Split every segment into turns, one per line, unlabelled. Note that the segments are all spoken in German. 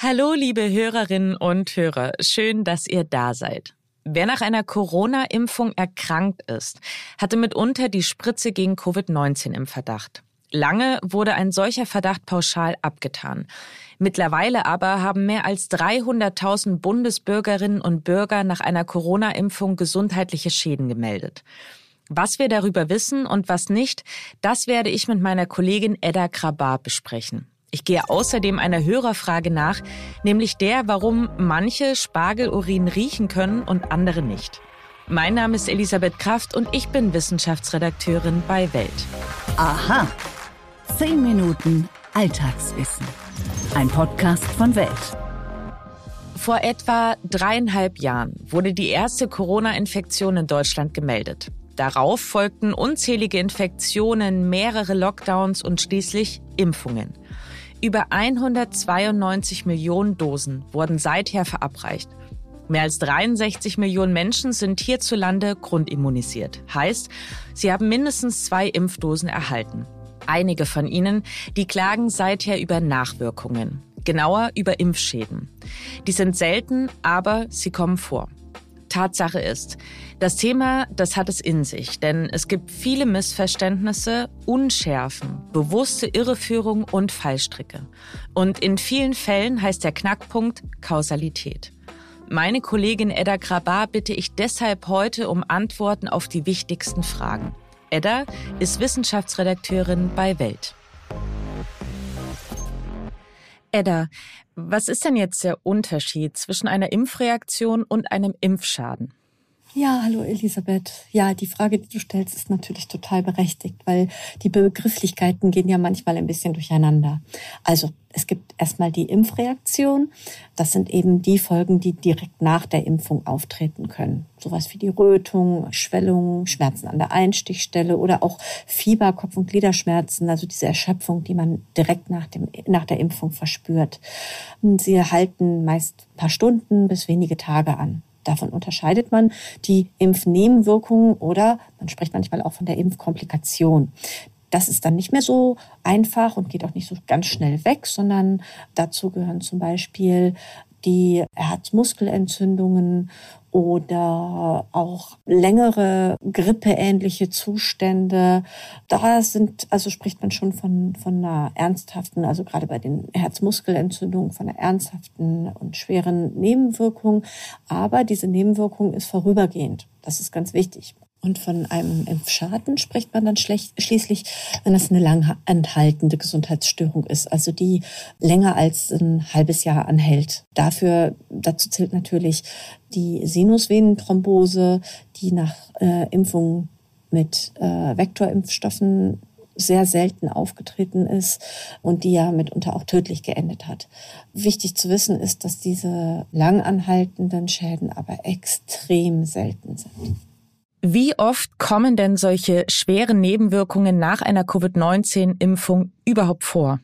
Hallo, liebe Hörerinnen und Hörer. Schön, dass ihr da seid. Wer nach einer Corona-Impfung erkrankt ist, hatte mitunter die Spritze gegen Covid-19 im Verdacht. Lange wurde ein solcher Verdacht pauschal abgetan. Mittlerweile aber haben mehr als 300.000 Bundesbürgerinnen und Bürger nach einer Corona-Impfung gesundheitliche Schäden gemeldet. Was wir darüber wissen und was nicht, das werde ich mit meiner Kollegin Edda Krabar besprechen. Ich gehe außerdem einer Hörerfrage nach, nämlich der, warum manche Spargelurin riechen können und andere nicht. Mein Name ist Elisabeth Kraft und ich bin Wissenschaftsredakteurin bei Welt.
Aha. Zehn Minuten Alltagswissen. Ein Podcast von Welt.
Vor etwa dreieinhalb Jahren wurde die erste Corona-Infektion in Deutschland gemeldet. Darauf folgten unzählige Infektionen, mehrere Lockdowns und schließlich Impfungen. Über 192 Millionen Dosen wurden seither verabreicht. Mehr als 63 Millionen Menschen sind hierzulande grundimmunisiert. Heißt, sie haben mindestens zwei Impfdosen erhalten. Einige von ihnen, die klagen seither über Nachwirkungen, genauer über Impfschäden. Die sind selten, aber sie kommen vor. Tatsache ist, das Thema, das hat es in sich, denn es gibt viele Missverständnisse, Unschärfen, bewusste Irreführung und Fallstricke. Und in vielen Fällen heißt der Knackpunkt Kausalität. Meine Kollegin Edda Grabar bitte ich deshalb heute um Antworten auf die wichtigsten Fragen. Edda ist Wissenschaftsredakteurin bei Welt. Edda, was ist denn jetzt der Unterschied zwischen einer Impfreaktion und einem Impfschaden?
Ja, hallo Elisabeth. Ja, die Frage, die du stellst, ist natürlich total berechtigt, weil die Begrifflichkeiten gehen ja manchmal ein bisschen durcheinander. Also es gibt erstmal die Impfreaktion. Das sind eben die Folgen, die direkt nach der Impfung auftreten können. Sowas wie die Rötung, Schwellung, Schmerzen an der Einstichstelle oder auch Fieber, Kopf- und Gliederschmerzen, also diese Erschöpfung, die man direkt nach, dem, nach der Impfung verspürt. Sie halten meist ein paar Stunden bis wenige Tage an. Davon unterscheidet man die Impfnebenwirkungen oder man spricht manchmal auch von der Impfkomplikation. Das ist dann nicht mehr so einfach und geht auch nicht so ganz schnell weg, sondern dazu gehören zum Beispiel die Herzmuskelentzündungen oder auch längere grippeähnliche Zustände. Da sind, also spricht man schon von, von einer ernsthaften, also gerade bei den Herzmuskelentzündungen, von einer ernsthaften und schweren Nebenwirkung. Aber diese Nebenwirkung ist vorübergehend. Das ist ganz wichtig. Und von einem Impfschaden spricht man dann schlecht, schließlich, wenn es eine lang anhaltende Gesundheitsstörung ist, also die länger als ein halbes Jahr anhält. Dafür, dazu zählt natürlich die Sinusvenenthrombose, die nach äh, Impfung mit äh, Vektorimpfstoffen sehr selten aufgetreten ist und die ja mitunter auch tödlich geendet hat. Wichtig zu wissen ist, dass diese langanhaltenden Schäden aber extrem selten sind.
Wie oft kommen denn solche schweren Nebenwirkungen nach einer Covid-19-Impfung überhaupt vor?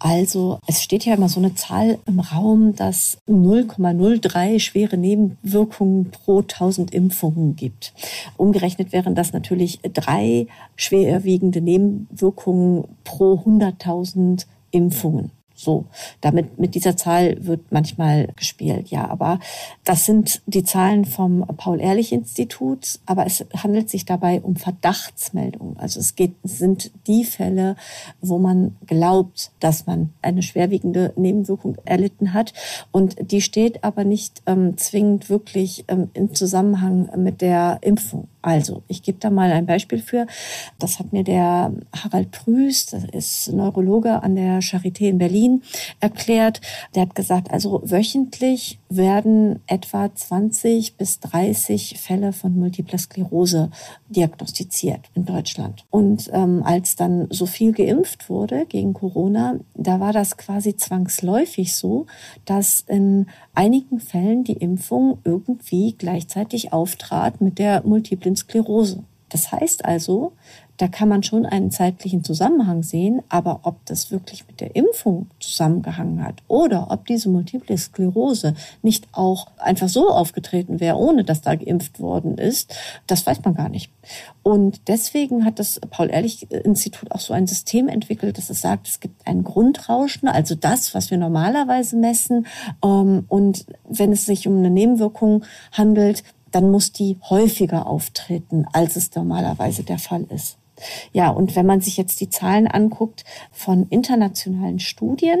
Also es steht ja immer so eine Zahl im Raum, dass 0,03 schwere Nebenwirkungen pro 1000 Impfungen gibt. Umgerechnet wären das natürlich drei schwerwiegende Nebenwirkungen pro 100.000 Impfungen. So, damit mit dieser Zahl wird manchmal gespielt, ja. Aber das sind die Zahlen vom Paul-Ehrlich-Institut. Aber es handelt sich dabei um Verdachtsmeldungen. Also es geht, sind die Fälle, wo man glaubt, dass man eine schwerwiegende Nebenwirkung erlitten hat. Und die steht aber nicht ähm, zwingend wirklich ähm, im Zusammenhang mit der Impfung. Also, ich gebe da mal ein Beispiel für. Das hat mir der Harald Prüß, das ist Neurologe an der Charité in Berlin, erklärt. Der hat gesagt, also wöchentlich werden etwa 20 bis 30 Fälle von Multipler Sklerose diagnostiziert in Deutschland. Und ähm, als dann so viel geimpft wurde gegen Corona, da war das quasi zwangsläufig so, dass in einigen Fällen die Impfung irgendwie gleichzeitig auftrat mit der multiplen Sklerose. Das heißt also, da kann man schon einen zeitlichen Zusammenhang sehen, aber ob das wirklich mit der Impfung zusammengehangen hat oder ob diese Multiple Sklerose nicht auch einfach so aufgetreten wäre, ohne dass da geimpft worden ist, das weiß man gar nicht. Und deswegen hat das Paul-Ehrlich-Institut auch so ein System entwickelt, dass es sagt, es gibt ein Grundrauschen, also das, was wir normalerweise messen. Ähm, und wenn es sich um eine Nebenwirkung handelt, dann muss die häufiger auftreten, als es normalerweise der Fall ist. Ja, und wenn man sich jetzt die Zahlen anguckt von internationalen Studien,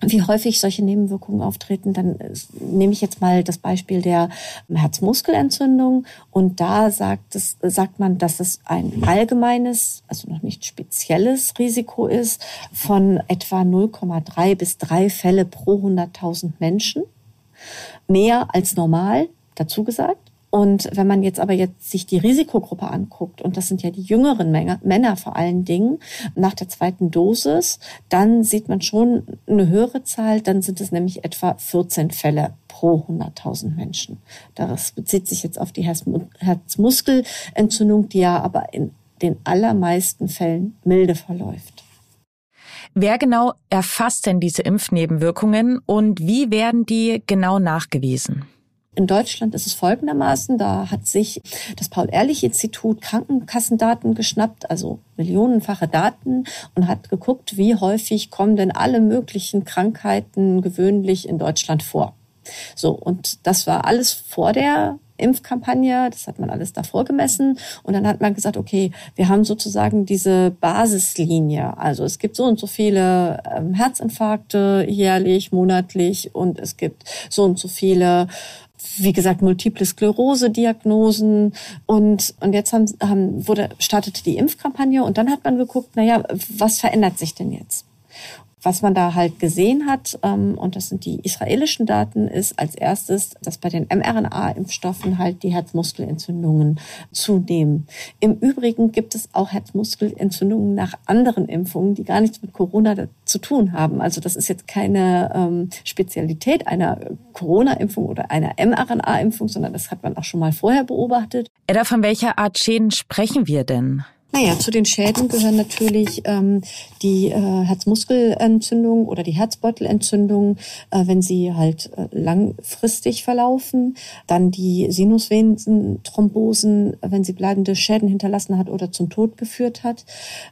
wie häufig solche Nebenwirkungen auftreten, dann äh, nehme ich jetzt mal das Beispiel der Herzmuskelentzündung und da sagt es, sagt man, dass es ein allgemeines, also noch nicht spezielles Risiko ist von etwa 0,3 bis 3 Fälle pro 100.000 Menschen. Mehr als normal, dazu gesagt. Und wenn man jetzt aber jetzt sich die Risikogruppe anguckt, und das sind ja die jüngeren Männer vor allen Dingen, nach der zweiten Dosis, dann sieht man schon eine höhere Zahl, dann sind es nämlich etwa 14 Fälle pro 100.000 Menschen. Das bezieht sich jetzt auf die Herzmuskelentzündung, die ja aber in den allermeisten Fällen milde verläuft.
Wer genau erfasst denn diese Impfnebenwirkungen und wie werden die genau nachgewiesen?
In Deutschland ist es folgendermaßen, da hat sich das Paul-Ehrlich-Institut Krankenkassendaten geschnappt, also millionenfache Daten und hat geguckt, wie häufig kommen denn alle möglichen Krankheiten gewöhnlich in Deutschland vor. So, und das war alles vor der Impfkampagne, das hat man alles davor gemessen und dann hat man gesagt, okay, wir haben sozusagen diese Basislinie. Also es gibt so und so viele ähm, Herzinfarkte jährlich, monatlich und es gibt so und so viele wie gesagt, multiple Sklerose-Diagnosen und, und jetzt haben, haben, wurde, startete die Impfkampagne und dann hat man geguckt, na ja, was verändert sich denn jetzt? Was man da halt gesehen hat, ähm, und das sind die israelischen Daten, ist als erstes, dass bei den mRNA-Impfstoffen halt die Herzmuskelentzündungen zunehmen. Im Übrigen gibt es auch Herzmuskelentzündungen nach anderen Impfungen, die gar nichts mit Corona zu tun haben. Also das ist jetzt keine ähm, Spezialität einer Corona-Impfung oder einer mRNA-Impfung, sondern das hat man auch schon mal vorher beobachtet.
Edda, von welcher Art Schäden sprechen wir denn?
Naja, zu den Schäden gehören natürlich ähm, die äh, Herzmuskelentzündung oder die Herzbeutelentzündung, äh, wenn sie halt äh, langfristig verlaufen. Dann die Sinusvenenthrombosen, wenn sie bleibende Schäden hinterlassen hat oder zum Tod geführt hat.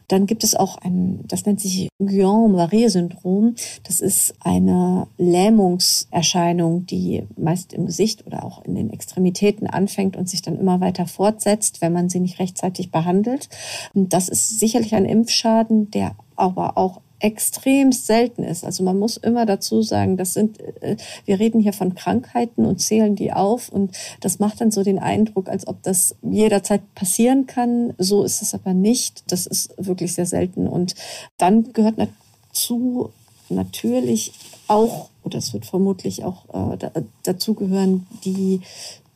Dann gibt es auch ein, das nennt sich Guillain-Barré-Syndrom. Das ist eine Lähmungserscheinung, die meist im Gesicht oder auch in den Extremitäten anfängt und sich dann immer weiter fortsetzt, wenn man sie nicht rechtzeitig behandelt. Das ist sicherlich ein Impfschaden, der aber auch extrem selten ist. Also man muss immer dazu sagen, das sind, äh, wir reden hier von Krankheiten und zählen die auf und das macht dann so den Eindruck, als ob das jederzeit passieren kann. So ist es aber nicht. Das ist wirklich sehr selten. Und dann gehört dazu natürlich auch, oder es wird vermutlich auch äh, dazu gehören, die,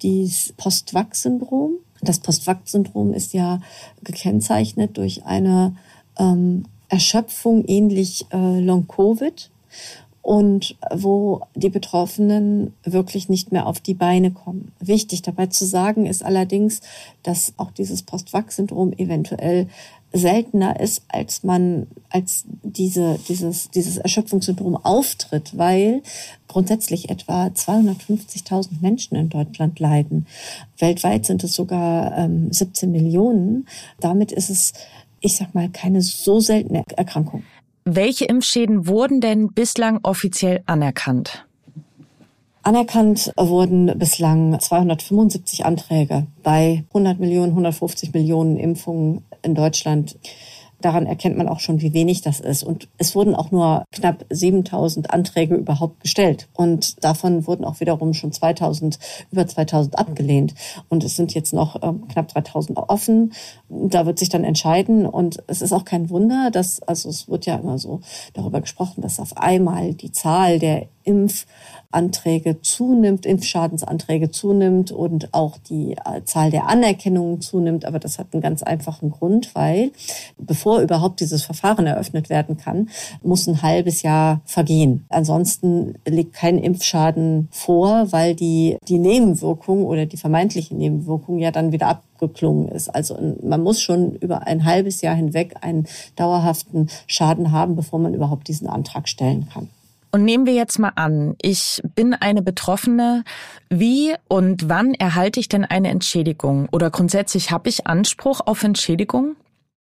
die Post-Vac-Syndrom. Das Post-Vac-Syndrom ist ja gekennzeichnet durch eine ähm, Erschöpfung ähnlich äh, Long-Covid und wo die Betroffenen wirklich nicht mehr auf die Beine kommen. Wichtig dabei zu sagen ist allerdings, dass auch dieses Post-Vac-Syndrom eventuell seltener ist, als man, als diese, dieses, dieses Erschöpfungssyndrom auftritt, weil grundsätzlich etwa 250.000 Menschen in Deutschland leiden. Weltweit sind es sogar ähm, 17 Millionen. Damit ist es, ich sag mal, keine so seltene Erkrankung.
Welche Impfschäden wurden denn bislang offiziell anerkannt?
Anerkannt wurden bislang 275 Anträge bei 100 Millionen, 150 Millionen Impfungen in Deutschland. Daran erkennt man auch schon, wie wenig das ist. Und es wurden auch nur knapp 7000 Anträge überhaupt gestellt. Und davon wurden auch wiederum schon 2000, über 2000 abgelehnt. Und es sind jetzt noch ähm, knapp 3000 offen. Da wird sich dann entscheiden. Und es ist auch kein Wunder, dass, also es wird ja immer so darüber gesprochen, dass auf einmal die Zahl der Impfanträge zunimmt, Impfschadensanträge zunimmt und auch die äh, Zahl der Anerkennungen zunimmt. Aber das hat einen ganz einfachen Grund, weil bevor überhaupt dieses Verfahren eröffnet werden kann, muss ein halbes Jahr vergehen. Ansonsten liegt kein Impfschaden vor, weil die, die Nebenwirkung oder die vermeintliche Nebenwirkung ja dann wieder abgeklungen ist. Also man muss schon über ein halbes Jahr hinweg einen dauerhaften Schaden haben, bevor man überhaupt diesen Antrag stellen kann.
Und nehmen wir jetzt mal an, ich bin eine Betroffene. Wie und wann erhalte ich denn eine Entschädigung? Oder grundsätzlich habe ich Anspruch auf Entschädigung?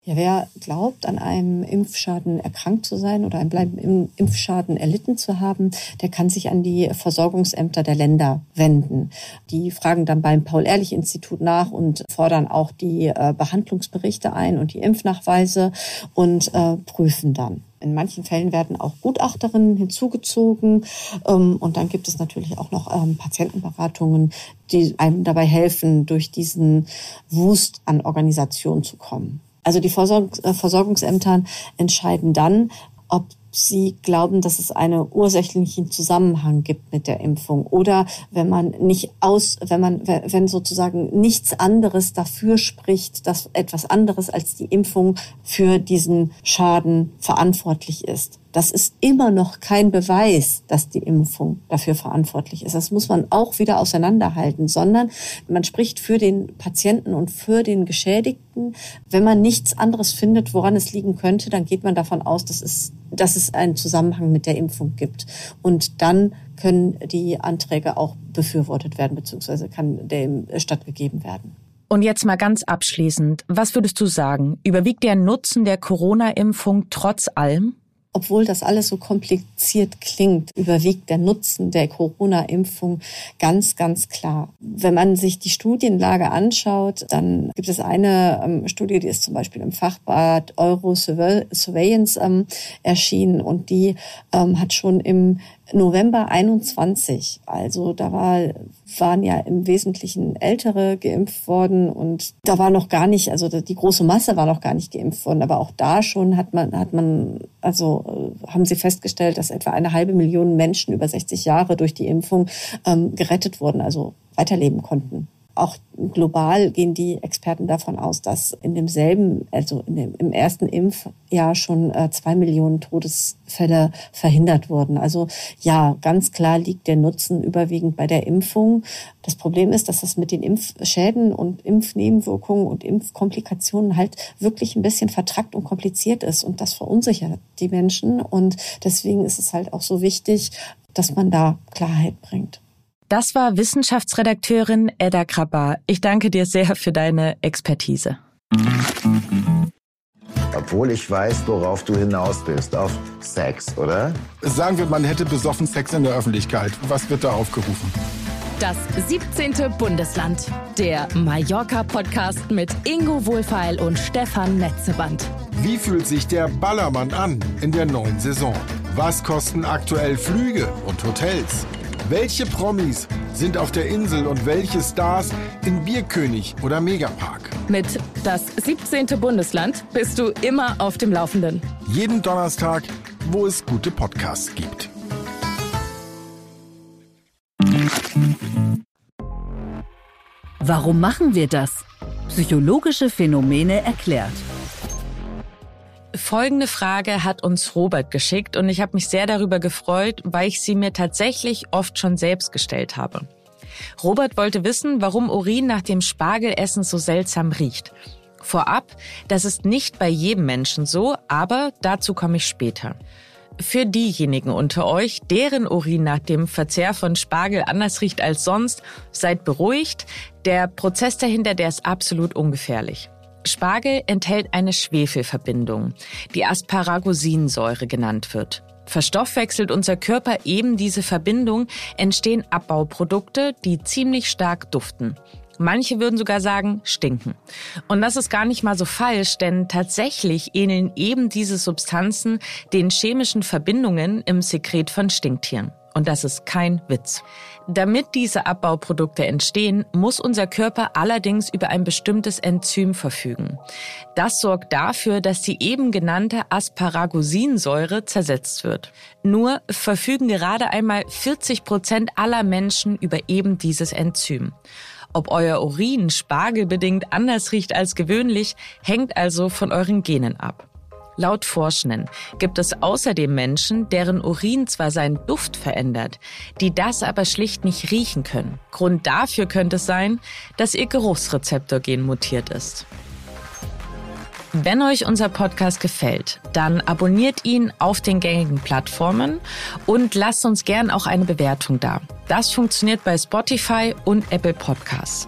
Ja, wer glaubt, an einem Impfschaden erkrankt zu sein oder einen Impfschaden erlitten zu haben, der kann sich an die Versorgungsämter der Länder wenden. Die fragen dann beim Paul-Ehrlich-Institut nach und fordern auch die äh, Behandlungsberichte ein und die Impfnachweise und äh, prüfen dann. In manchen Fällen werden auch Gutachterinnen hinzugezogen. Ähm, und dann gibt es natürlich auch noch ähm, Patientenberatungen, die einem dabei helfen, durch diesen Wust an Organisationen zu kommen. Also die Versorgungs äh, Versorgungsämter entscheiden dann, ob sie glauben, dass es einen ursächlichen Zusammenhang gibt mit der Impfung oder wenn man nicht aus, wenn man, wenn sozusagen nichts anderes dafür spricht, dass etwas anderes als die Impfung für diesen Schaden verantwortlich ist. Das ist immer noch kein Beweis, dass die Impfung dafür verantwortlich ist. Das muss man auch wieder auseinanderhalten, sondern man spricht für den Patienten und für den Geschädigten. Wenn man nichts anderes findet, woran es liegen könnte, dann geht man davon aus, dass es, dass es einen Zusammenhang mit der Impfung gibt. Und dann können die Anträge auch befürwortet werden, beziehungsweise kann dem stattgegeben werden.
Und jetzt mal ganz abschließend, was würdest du sagen? Überwiegt der Nutzen der Corona-Impfung trotz allem?
Obwohl das alles so kompliziert klingt, überwiegt der Nutzen der Corona-Impfung ganz, ganz klar. Wenn man sich die Studienlage anschaut, dann gibt es eine ähm, Studie, die ist zum Beispiel im Fachbad Euro Surveillance ähm, erschienen und die ähm, hat schon im November 21. Also da war, waren ja im Wesentlichen Ältere geimpft worden und da war noch gar nicht, also die große Masse war noch gar nicht geimpft worden. Aber auch da schon hat man, hat man, also äh, haben sie festgestellt, dass etwa eine halbe Million Menschen über 60 Jahre durch die Impfung ähm, gerettet wurden, also weiterleben konnten. Auch global gehen die Experten davon aus, dass in demselben, also in dem, im ersten Impfjahr schon äh, zwei Millionen Todesfälle verhindert wurden. Also ja, ganz klar liegt der Nutzen überwiegend bei der Impfung. Das Problem ist, dass das mit den Impfschäden und Impfnebenwirkungen und Impfkomplikationen halt wirklich ein bisschen vertrackt und kompliziert ist. Und das verunsichert die Menschen. Und deswegen ist es halt auch so wichtig, dass man da Klarheit bringt.
Das war Wissenschaftsredakteurin Edda Krabbar. Ich danke dir sehr für deine Expertise.
Obwohl ich weiß, worauf du hinaus bist. Auf Sex, oder?
Sagen wir, man hätte besoffen Sex in der Öffentlichkeit. Was wird da aufgerufen?
Das 17. Bundesland. Der Mallorca-Podcast mit Ingo Wohlfeil und Stefan Netzeband.
Wie fühlt sich der Ballermann an in der neuen Saison? Was kosten aktuell Flüge und Hotels? Welche Promis sind auf der Insel und welche Stars in Bierkönig oder Megapark?
Mit das 17. Bundesland bist du immer auf dem Laufenden.
Jeden Donnerstag, wo es gute Podcasts gibt.
Warum machen wir das? Psychologische Phänomene erklärt.
Folgende Frage hat uns Robert geschickt und ich habe mich sehr darüber gefreut, weil ich sie mir tatsächlich oft schon selbst gestellt habe. Robert wollte wissen, warum Urin nach dem Spargelessen so seltsam riecht. Vorab, das ist nicht bei jedem Menschen so, aber dazu komme ich später. Für diejenigen unter euch, deren Urin nach dem Verzehr von Spargel anders riecht als sonst, seid beruhigt. Der Prozess dahinter, der ist absolut ungefährlich. Spargel enthält eine Schwefelverbindung, die Asparagosinsäure genannt wird. Verstoffwechselt unser Körper eben diese Verbindung, entstehen Abbauprodukte, die ziemlich stark duften. Manche würden sogar sagen, stinken. Und das ist gar nicht mal so falsch, denn tatsächlich ähneln eben diese Substanzen den chemischen Verbindungen im Sekret von Stinktieren. Und das ist kein Witz. Damit diese Abbauprodukte entstehen, muss unser Körper allerdings über ein bestimmtes Enzym verfügen. Das sorgt dafür, dass die eben genannte Asparagusinsäure zersetzt wird. Nur verfügen gerade einmal 40 Prozent aller Menschen über eben dieses Enzym. Ob euer Urin spargelbedingt anders riecht als gewöhnlich, hängt also von euren Genen ab. Laut Forschenden gibt es außerdem Menschen, deren Urin zwar seinen Duft verändert, die das aber schlicht nicht riechen können. Grund dafür könnte es sein, dass ihr Geruchsrezeptorgen mutiert ist. Wenn euch unser Podcast gefällt, dann abonniert ihn auf den gängigen Plattformen und lasst uns gern auch eine Bewertung da. Das funktioniert bei Spotify und Apple Podcasts.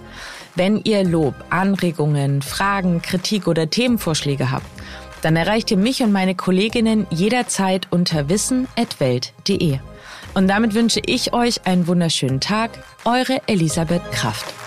Wenn ihr Lob, Anregungen, Fragen, Kritik oder Themenvorschläge habt, dann erreicht ihr mich und meine Kolleginnen jederzeit unter wissen.welt.de. Und damit wünsche ich euch einen wunderschönen Tag. Eure Elisabeth Kraft.